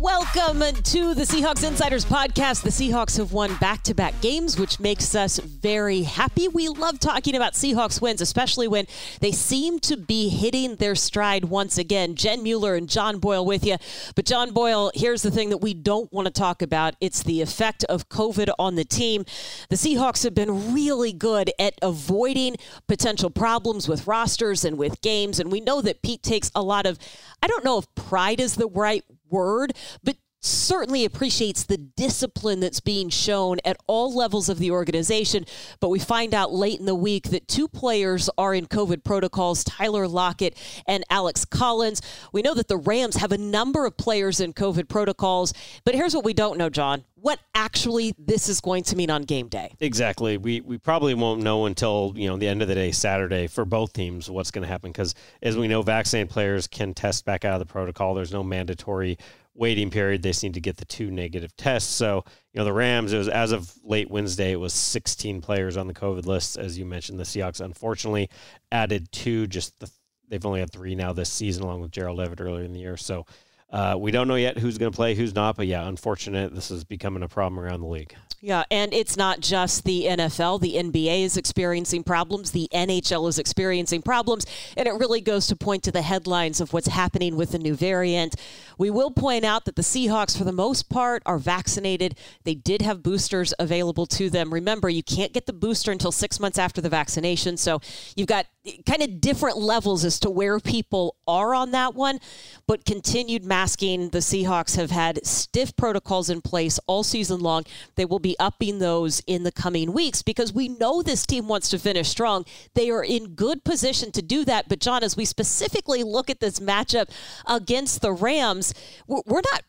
Welcome to the Seahawks Insiders podcast. The Seahawks have won back to back games, which makes us very happy. We love talking about Seahawks wins, especially when they seem to be hitting their stride once again. Jen Mueller and John Boyle with you. But, John Boyle, here's the thing that we don't want to talk about it's the effect of COVID on the team. The Seahawks have been really good at avoiding potential problems with rosters and with games. And we know that Pete takes a lot of, I don't know if pride is the right word, but certainly appreciates the discipline that's being shown at all levels of the organization. But we find out late in the week that two players are in COVID protocols Tyler Lockett and Alex Collins. We know that the Rams have a number of players in COVID protocols. But here's what we don't know, John. What actually this is going to mean on game day? Exactly. We we probably won't know until you know the end of the day, Saturday, for both teams, what's going to happen. Because as we know, vaccinated players can test back out of the protocol. There's no mandatory waiting period. They need to get the two negative tests. So, you know, the Rams, it was as of late Wednesday, it was 16 players on the COVID list. As you mentioned, the Seahawks unfortunately added two, just the, they've only had three now this season, along with Gerald Everett earlier in the year. So, uh, we don't know yet who's going to play, who's not, but yeah, unfortunate. This is becoming a problem around the league. Yeah, and it's not just the NFL. The NBA is experiencing problems. The NHL is experiencing problems. And it really goes to point to the headlines of what's happening with the new variant. We will point out that the Seahawks, for the most part, are vaccinated. They did have boosters available to them. Remember, you can't get the booster until six months after the vaccination. So you've got kind of different levels as to where people are on that one. But continued masking, the Seahawks have had stiff protocols in place all season long. They will be upping those in the coming weeks because we know this team wants to finish strong. They are in good position to do that. But, John, as we specifically look at this matchup against the Rams, we're not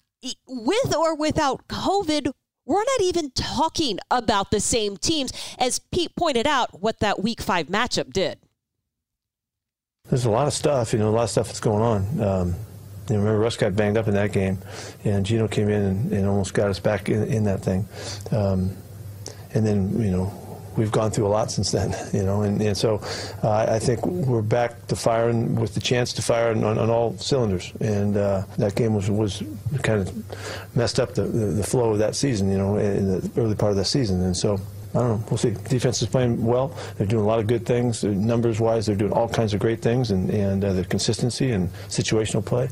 with or without COVID, we're not even talking about the same teams as Pete pointed out what that week five matchup did. There's a lot of stuff, you know, a lot of stuff that's going on. Um, you know, remember, Russ got banged up in that game, and Geno came in and, and almost got us back in, in that thing. Um, and then, you know, we've gone through a lot since then, you know, and, and so uh, I think we're back to firing with the chance to fire on, on all cylinders. And uh, that game was, was kind of messed up the, the, flow of that season, you know, in the early part of that season. And so I don't know. We'll see. Defense is playing well. They're doing a lot of good things. Numbers wise, they're doing all kinds of great things, and, and uh, the consistency and situational play.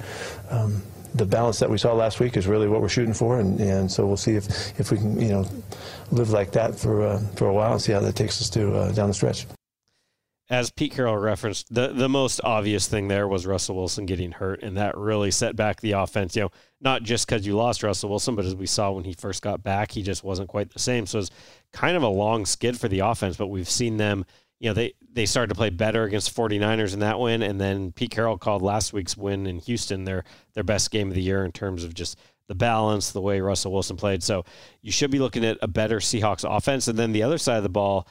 Um, the balance that we saw last week is really what we're shooting for, and, and so we'll see if, if we can, you know, live like that for uh, for a while and see how that takes us to uh, down the stretch as Pete Carroll referenced, the the most obvious thing there was Russell Wilson getting hurt, and that really set back the offense. You know, not just because you lost Russell Wilson, but as we saw when he first got back, he just wasn't quite the same. So it's kind of a long skid for the offense. But we've seen them. You know, they they started to play better against 49ers in that win, and then Pete Carroll called last week's win in Houston their their best game of the year in terms of just the balance, the way Russell Wilson played. So you should be looking at a better Seahawks offense, and then the other side of the ball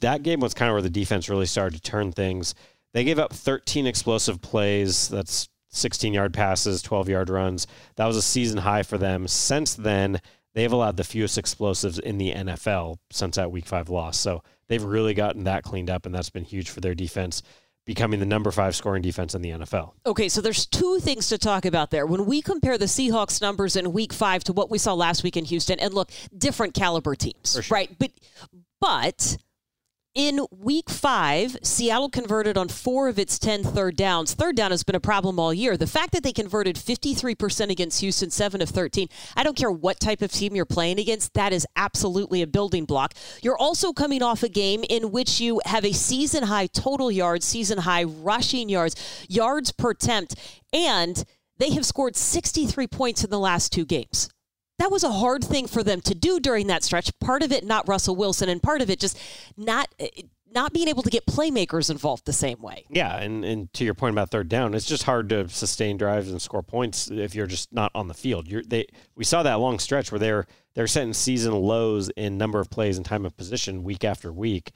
that game was kind of where the defense really started to turn things. They gave up 13 explosive plays. That's 16 yard passes, 12 yard runs. That was a season high for them. Since then, they've allowed the fewest explosives in the NFL since that week five loss. So they've really gotten that cleaned up, and that's been huge for their defense. Becoming the number five scoring defense in the NFL. Okay, so there's two things to talk about there. When we compare the Seahawks numbers in week five to what we saw last week in Houston, and look, different caliber teams, sure. right? But but in week five, Seattle converted on four of its 10 third downs. Third down has been a problem all year. The fact that they converted 53% against Houston, 7 of 13, I don't care what type of team you're playing against, that is absolutely a building block. You're also coming off a game in which you have a season high total yards, season high rushing yards, yards per attempt, and they have scored 63 points in the last two games that was a hard thing for them to do during that stretch. Part of it not Russell Wilson, and part of it just not eh, not being able to get playmakers involved the same way. Yeah, and, and to your point about third down, it's just hard to sustain drives and score points if you're just not on the field. You're, they we saw that long stretch where they were they're setting season lows in number of plays and time of position week after week.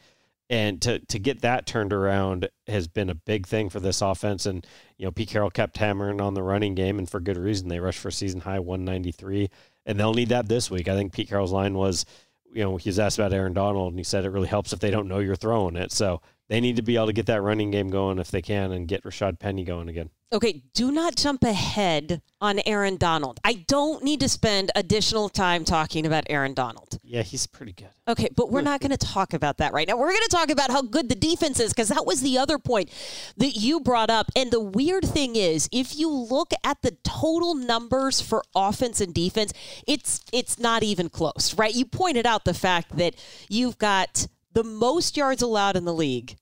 And to, to get that turned around has been a big thing for this offense. And, you know, Pete Carroll kept hammering on the running game, and for good reason. They rushed for season high 193, and they'll need that this week. I think Pete Carroll's line was, you know, he's asked about Aaron Donald, and he said it really helps if they don't know you're throwing it. So they need to be able to get that running game going if they can and get Rashad Penny going again. Okay, do not jump ahead on Aaron Donald. I don't need to spend additional time talking about Aaron Donald. Yeah, he's pretty good. Okay, but we're not going to talk about that right now. We're going to talk about how good the defense is because that was the other point that you brought up. And the weird thing is, if you look at the total numbers for offense and defense, it's it's not even close, right? You pointed out the fact that you've got the most yards allowed in the league,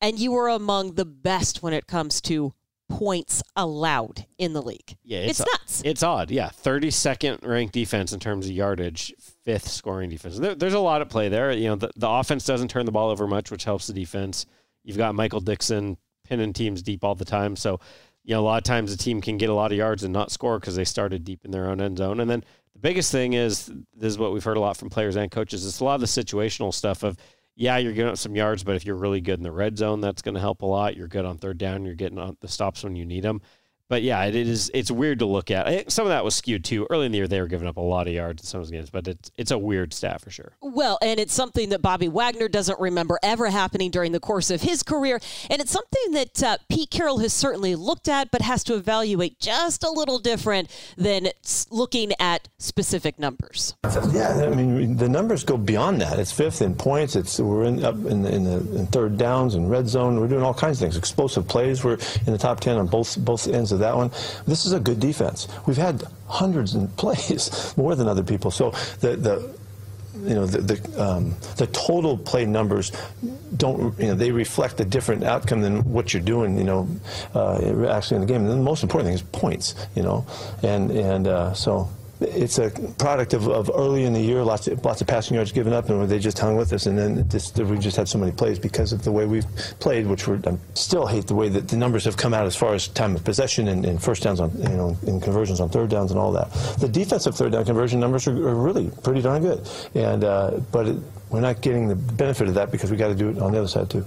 and you are among the best when it comes to points allowed in the league. Yeah, it's, it's nuts. It's odd. Yeah, 32nd ranked defense in terms of yardage, fifth scoring defense. There, there's a lot at play there. You know, the, the offense doesn't turn the ball over much, which helps the defense. You've got Michael Dickson pinning teams deep all the time, so you know a lot of times the team can get a lot of yards and not score because they started deep in their own end zone. And then the biggest thing is this is what we've heard a lot from players and coaches. It's a lot of the situational stuff of yeah, you're getting some yards, but if you're really good in the red zone, that's going to help a lot. You're good on third down. You're getting on the stops when you need them. But yeah, it is. It's weird to look at. Some of that was skewed too. Early in the year, they were giving up a lot of yards in some of those games, but it's it's a weird stat for sure. Well, and it's something that Bobby Wagner doesn't remember ever happening during the course of his career, and it's something that uh, Pete Carroll has certainly looked at, but has to evaluate just a little different than looking at specific numbers. Yeah, I mean the numbers go beyond that. It's fifth in points. It's we're in, up in the, in the in third downs and red zone. We're doing all kinds of things. Explosive plays. We're in the top ten on both both ends of that one. This is a good defense. We've had hundreds of plays, more than other people. So the the you know the the, um, the, total play numbers don't you know they reflect a different outcome than what you're doing you know uh, actually in the game. And the most important thing is points. You know, and and uh, so it's a product of, of early in the year, lots of, lots of passing yards given up, and they just hung with us. And then just, we just had so many plays because of the way we've played, which I still hate the way that the numbers have come out as far as time of possession and, and first downs on, you know, in conversions on third downs and all that. The defensive third down conversion numbers are, are really pretty darn good. And, uh, but it, we're not getting the benefit of that because we got to do it on the other side too.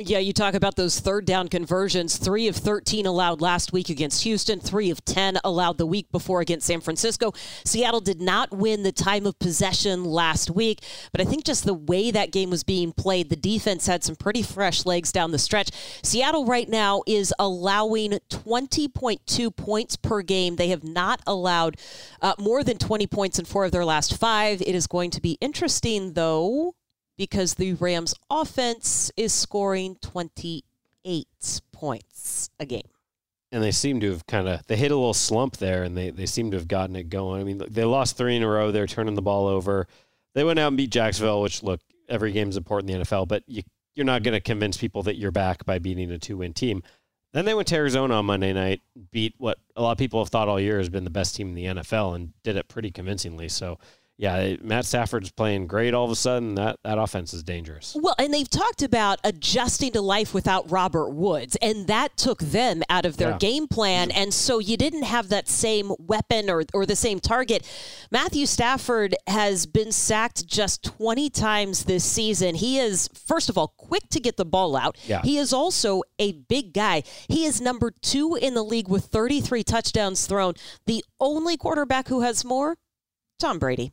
Yeah, you talk about those third down conversions. Three of 13 allowed last week against Houston, three of 10 allowed the week before against San Francisco. Seattle did not win the time of possession last week, but I think just the way that game was being played, the defense had some pretty fresh legs down the stretch. Seattle right now is allowing 20.2 points per game. They have not allowed uh, more than 20 points in four of their last five. It is going to be interesting, though because the Rams offense is scoring 28 points a game. And they seem to have kind of they hit a little slump there, and they they seem to have gotten it going. I mean, they lost three in a row. They're turning the ball over. They went out and beat Jacksonville, which look every game is important in the NFL, but you you're not going to convince people that you're back by beating a two win team. Then they went to Arizona on Monday night, beat what a lot of people have thought all year has been the best team in the NFL, and did it pretty convincingly. So yeah, Matt Stafford's playing great all of a sudden. That that offense is dangerous. Well, and they've talked about adjusting to life without Robert Woods, and that took them out of their yeah. game plan. And so you didn't have that same weapon or, or the same target. Matthew Stafford has been sacked just 20 times this season. He is, first of all, quick to get the ball out. Yeah. He is also a big guy. He is number two in the league with 33 touchdowns thrown. The only quarterback who has more, Tom Brady.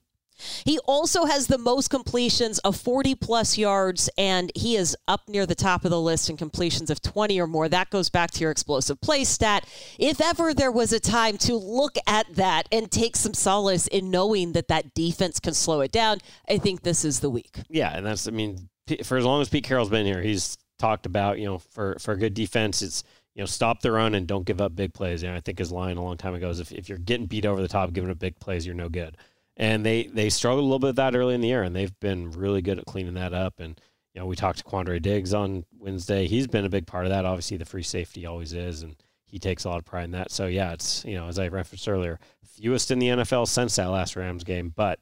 He also has the most completions of 40 plus yards, and he is up near the top of the list in completions of 20 or more. That goes back to your explosive play stat. If ever there was a time to look at that and take some solace in knowing that that defense can slow it down, I think this is the week. Yeah, and that's, I mean, for as long as Pete Carroll's been here, he's talked about, you know, for, for a good defense, it's, you know, stop the run and don't give up big plays. You know, I think his line a long time ago is if, if you're getting beat over the top, giving up big plays, you're no good and they they struggled a little bit with that early in the year, and they've been really good at cleaning that up. And you know, we talked to Quandre Diggs on Wednesday. He's been a big part of that. Obviously, the free safety always is, and he takes a lot of pride in that. So yeah, it's you know, as I referenced earlier, fewest in the NFL since that last Rams game, but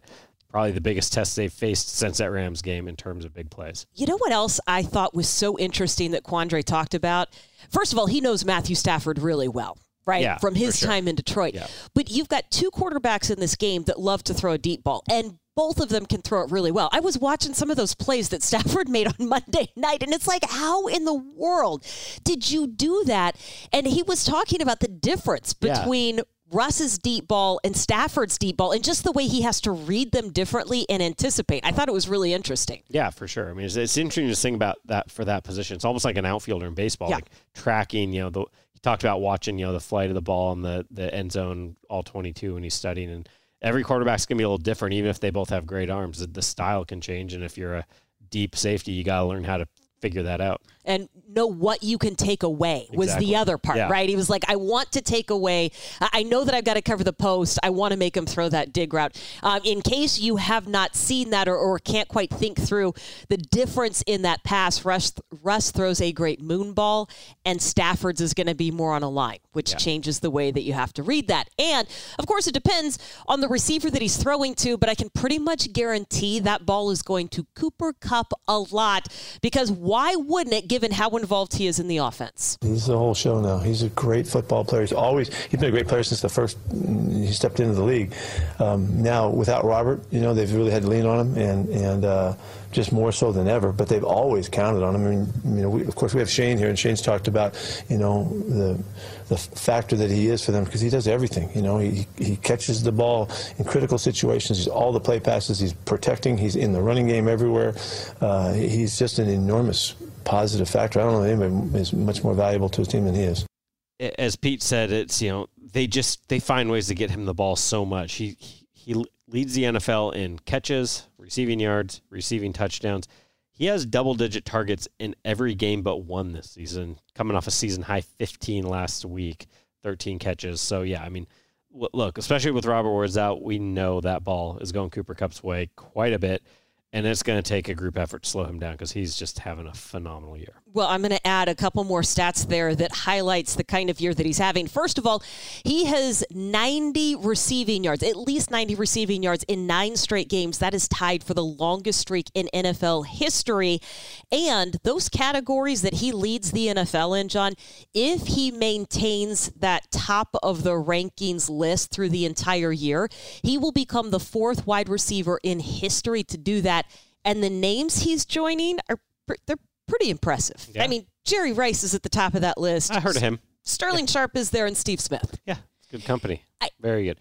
probably the biggest test they've faced since that Rams game in terms of big plays. You know what else I thought was so interesting that Quandre talked about? First of all, he knows Matthew Stafford really well right? Yeah, from his sure. time in Detroit. Yeah. But you've got two quarterbacks in this game that love to throw a deep ball. And both of them can throw it really well. I was watching some of those plays that Stafford made on Monday night, and it's like, how in the world did you do that? And he was talking about the difference Yeah. between Russ's deep ball and Stafford's deep ball, and just the way he has to read them differently and anticipate. I thought it was really interesting. Yeah, for sure. I mean, it's, it's interesting to think about that for that position. It's almost like an outfielder in baseball, Yeah. like tracking. You know, the he talked about watching, you know, the flight of the ball in the the end zone, all twenty two, when he's studying. And every quarterback's gonna be a little different, even if they both have great arms. The, the style can change, and if you're a deep safety, you got to learn how to figure that out. And know what you can take away was Exactly. the other part, Yeah. right? He was like, I want to take away. I know that I've got to cover the post. I want to make him throw that dig route. Um, in case you have not seen that or, or can't quite think through the difference in that pass, Russ, Russ throws a great moon ball, and Stafford's is going to be more on a line, which changes the way that you have to read that. And of course, it depends on the receiver that he's throwing to, but I can pretty much guarantee that ball is going to Cooper Kupp a lot because why wouldn't it, given how involved he is in the offense? He's the whole show now. He's a great football player. He's always he's been a great player since the first he stepped into the league. Um, now without Robert, you know they've really had to lean on him and and uh, just more so than ever. But they've always counted on him. I mean, you know, we, of course we have Shane here, and Shane's talked about you know the the factor that he is for them because he does everything. You know, he he catches the ball in critical situations. He's all the play passes. He's protecting. He's in the running game everywhere. Uh, he's just an enormous positive factor. I don't know anybody is much more valuable to his team than he is. as Pete said, it's you know they just they find ways to get him the ball so much. He he leads the NFL in catches, receiving yards, receiving touchdowns. He has double digit targets in every game but one this season, coming off a season high 15 last week, 13 catches. So yeah, I mean, look, especially with Robert Woods out, we know that ball is going Cooper Kupp's way quite a bit. And it's going to take a group effort to slow him down because he's just having a phenomenal year. Well, I'm going to add a couple more stats there that highlights the kind of year that he's having. First of all, he has 90 receiving yards, at least 90 receiving yards in nine straight games. That is tied for the longest streak in NFL history. And those categories that he leads the NFL in, John, if he maintains that top of the rankings list through the entire year, he will become the fourth wide receiver in history to do that. And the names he's joining are they're pretty impressive. Yeah. I mean, Jerry Rice is at the top of that list. I heard of him. Sterling Sharpe is there and Steve Smith. Yeah, good company. I- Very good.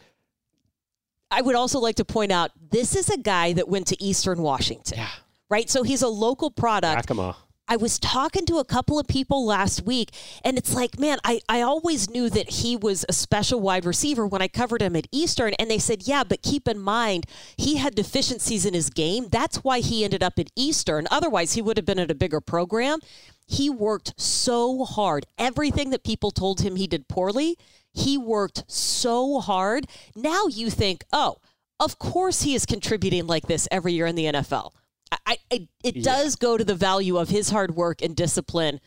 I would also like to point out this is a guy that went to Eastern Washington. Yeah. Right? So he's a local product. Yakima. I was talking to a couple of people last week, and it's like, man, I, I always knew that he was a special wide receiver when I covered him at Eastern. And they said, yeah, but keep in mind, he had deficiencies in his game. That's why he ended up at Eastern. Otherwise, he would have been at a bigger program. He worked so hard. Everything that people told him he did poorly, he worked so hard. Now you think, oh, of course he is contributing like this every year in the NFL. I, I it Yeah. does go to the value of his hard work and discipline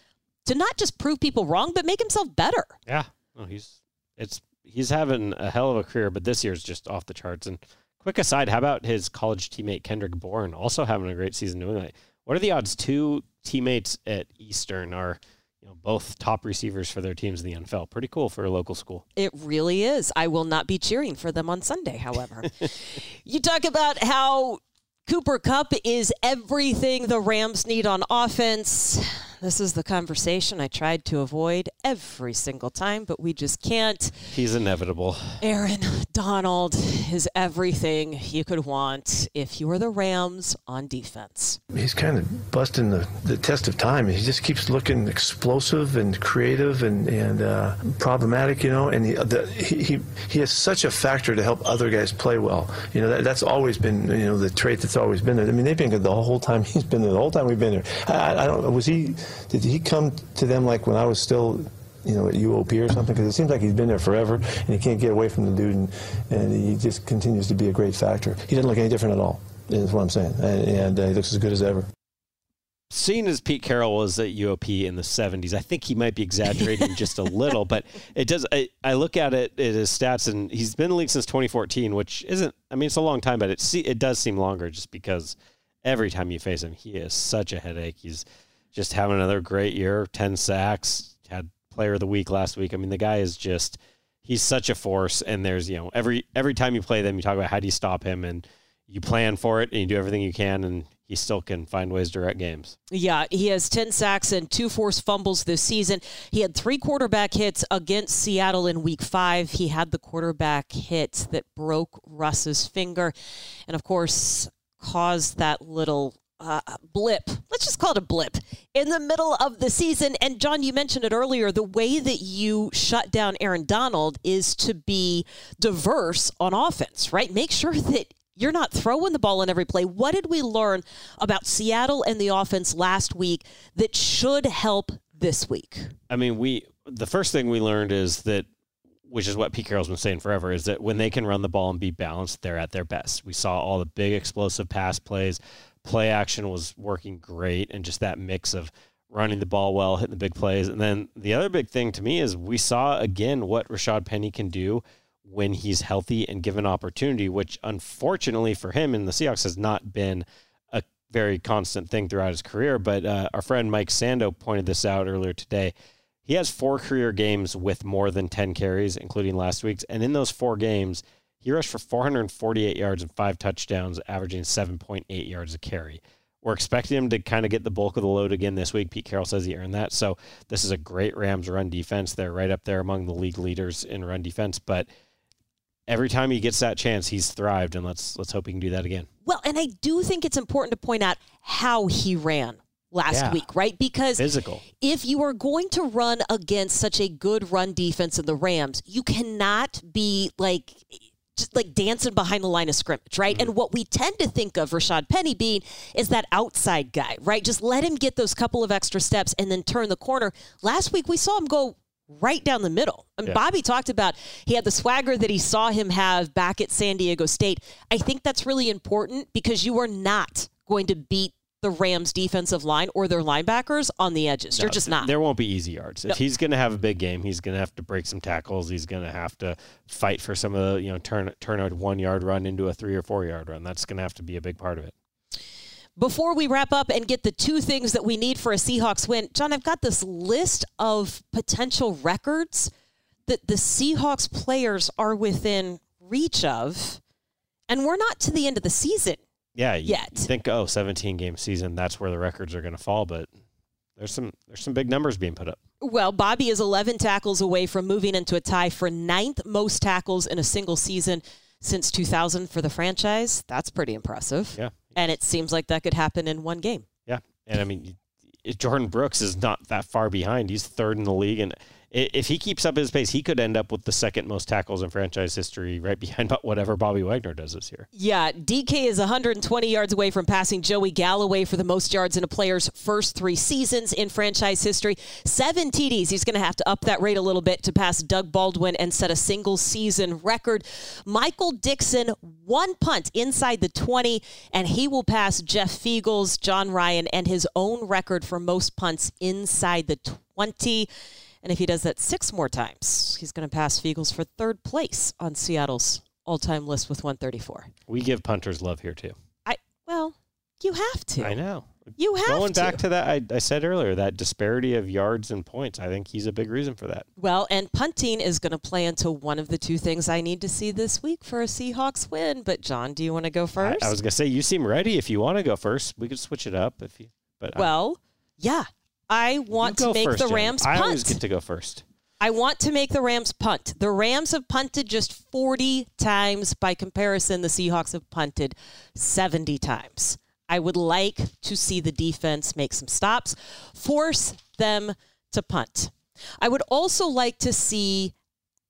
to not just prove people wrong, but make himself better. Yeah, no, he's it's he's having a hell of a career, but this year's just off the charts. And quick aside, how about his college teammate Kendrick Bourne also having a great season doing that? What are the odds two teammates at Eastern are you know both top receivers for their teams in the NFL? Pretty cool for a local school. It really is. I will not be cheering for them on Sunday, however. you talk about how Cooper Kupp is everything the Rams need on offense. This is the conversation I tried to avoid every single time, but we just can't. He's inevitable. Aaron Donald is everything you could want if you were the Rams on defense. He's kind of busting the, the test of time. He just keeps looking explosive and creative and, and uh, problematic, you know. And the, the, he, he he has such a factor to help other guys play well. You know, that, that's always been you know the trait that's always been there. I mean, they've been good the whole time he's been there. The whole time we've been there. I, I don't. Was he? Did he come to them like when I was still? You know, at UOP or something, because it seems like he's been there forever, and he can't get away from the dude, and, and he just continues to be a great factor. He doesn't look any different at all, is what I'm saying, and, and uh, he looks as good as ever. Seeing as Pete Carroll was at UOP in the 70s, I think he might be exaggerating just a little, but it does. I, I look at it at his stats, and he's been in the league since 2014, which isn't, I mean, it's a long time, but it, see, it does seem longer just because every time you face him, he is such a headache. He's just having another great year 10 sacks, had player of the week last week. I mean, the guy is just he's such a force. And there's you know every every time you play them, you talk about how do you stop him, and you plan for it and you do everything you can, and he still can find ways to wreck games. Yeah, he has 10 sacks and two forced fumbles this season. He had three quarterback hits against Seattle in week five. He had the quarterback hit that broke Russ's finger and, of course, caused that little uh, blip. Let's just call it a blip in the middle of the season. And, John, you mentioned it earlier the way that you shut down Aaron Donald is to be diverse on offense, right? Make sure that you're not throwing the ball in every play. What did we learn about Seattle and the offense last week that should help this week? I mean, we the first thing we learned is that which is what Pete Carroll's been saying forever, is that when they can run the ball and be balanced, they're at their best. We saw all the big explosive pass plays. Play action was working great, and just that mix of running the ball well, hitting the big plays. And then the other big thing to me is we saw again what Rashad Penny can do when he's healthy and given opportunity, which unfortunately for him in the Seahawks has not been a very constant thing throughout his career. But uh, our friend Mike Sando pointed this out earlier today. He has four career games with more than 10 carries, including last week's. And in those four games, he rushed for 448 yards and five touchdowns, averaging 7.8 yards a carry. We're expecting him to kind of get the bulk of the load again this week. Pete Carroll says he earned that. So this is a great Rams run defense. They're right up there among the league leaders in run defense. But every time he gets that chance, he's thrived, and let's let's hope he can do that again. Well, and I do think it's important to point out how he ran last Yeah. week, right? Because Physical. if you are going to run against such a good run defense in the Rams, you cannot be like just like dancing behind the line of scrimmage, right? And mm-hmm. what we tend to think of Rashad Penny being is that outside guy, right? Just let him get those couple of extra steps and then turn the corner. Last week we saw him go right down the middle. And Yeah. Bobby talked about he had the swagger that he saw him have back at San Diego State. I think that's really important because you are not going to beat the Rams defensive line or their linebackers on the edges. You're just not. There won't be easy yards. If he's going to have a big game, he's going to have to break some tackles. He's going to have to fight for some of the, you know, turn turn a one yard run into a three or four yard run. That's going to have to be a big part of it. Before we wrap up and get the two things that we need for a Seahawks win, John, I've got this list of potential records that the Seahawks players are within reach of, and we're not to the end of the season. Yeah, you, Yet. you think oh, 17 game season, that's where the records are going to fall, but there's some there's some big numbers being put up. Well, Bobby is 11 tackles away from moving into a tie for ninth most tackles in a single season since 2000 for the franchise. That's pretty impressive. Yeah. And it seems like that could happen in one game. Yeah, and I mean, Jordyn Brooks is not that far behind. He's third in the league, and if he keeps up his pace, he could end up with the second most tackles in franchise history, right behind whatever Bobby Wagner does this year. Yeah, DK is 120 yards away from passing Joey Galloway for the most yards in a player's first three seasons in franchise history. Seven TDs. He's going to have to up that rate a little bit to pass Doug Baldwin and set a single season record. Michael Dickson, one punt inside the 20, and he will pass Jeff Feagles, Jon Ryan, and his own record for most punts inside the 20. And if he does that six more times, he's going to pass Feagles for third place on Seattle's all-time list with 134. We give punters love here too. I well, you have to. I know. You have Going to. back to that, I, I said earlier that disparity of yards and points. I think he's a big reason for that. well, and punting is going to play into one of the two things I need to see this week for a Seahawks win. But John, do you want to go first? I was gonna say you seem ready. If you want to go first, we could switch it up. If you, but I- well, yeah. I want to make first, the Jen. Rams I punt. always get to go first. I want to make the Rams punt. The Rams have punted just 40 times. By comparison, the Seahawks have punted 70 times. I would like to see the defense make some stops, force them to punt. I would also like to see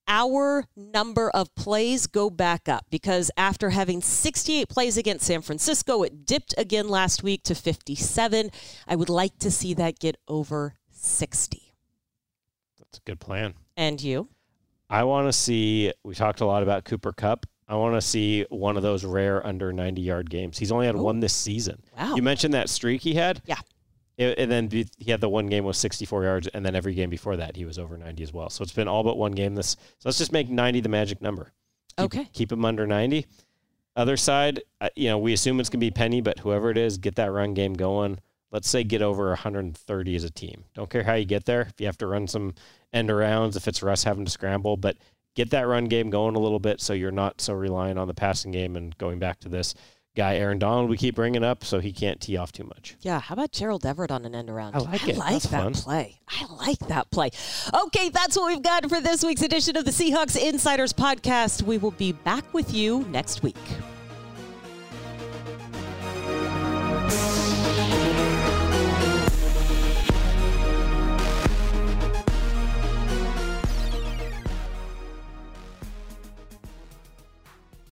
our number of plays go back up because after having 68 plays against San Francisco, it dipped again last week to 57. I would like to see that get over 60. That's a good plan. And you? I want to see. We talked a lot about Cooper Kupp. I want to see one of those rare under 90 yard games. He's only had one this season. Wow. You mentioned that streak he had. Yeah. And then he had the one game with 64 yards, and then every game before that he was over 90 as well. So it's been all but one game this. So let's just make 90 the magic number. Keep, Okay. Keep him under 90. Other side, uh, you know, we assume it's gonna be Penny, but whoever it is, get that run game going. let's say get over 130 as a team. Don't care how you get there. If you have to run some end arounds, if it's Russ having to scramble, but get that run game going a little bit so you're not so reliant on the passing game and going back to this guy Aaron Donald we keep bringing up so he can't tee off too much. Yeah, how about Gerald Everett on an end around? I like it. I like That's that fun. play. I like that play. Okay, that's what we've got for this week's edition of the Seahawks Insiders podcast. We will be back with you next week.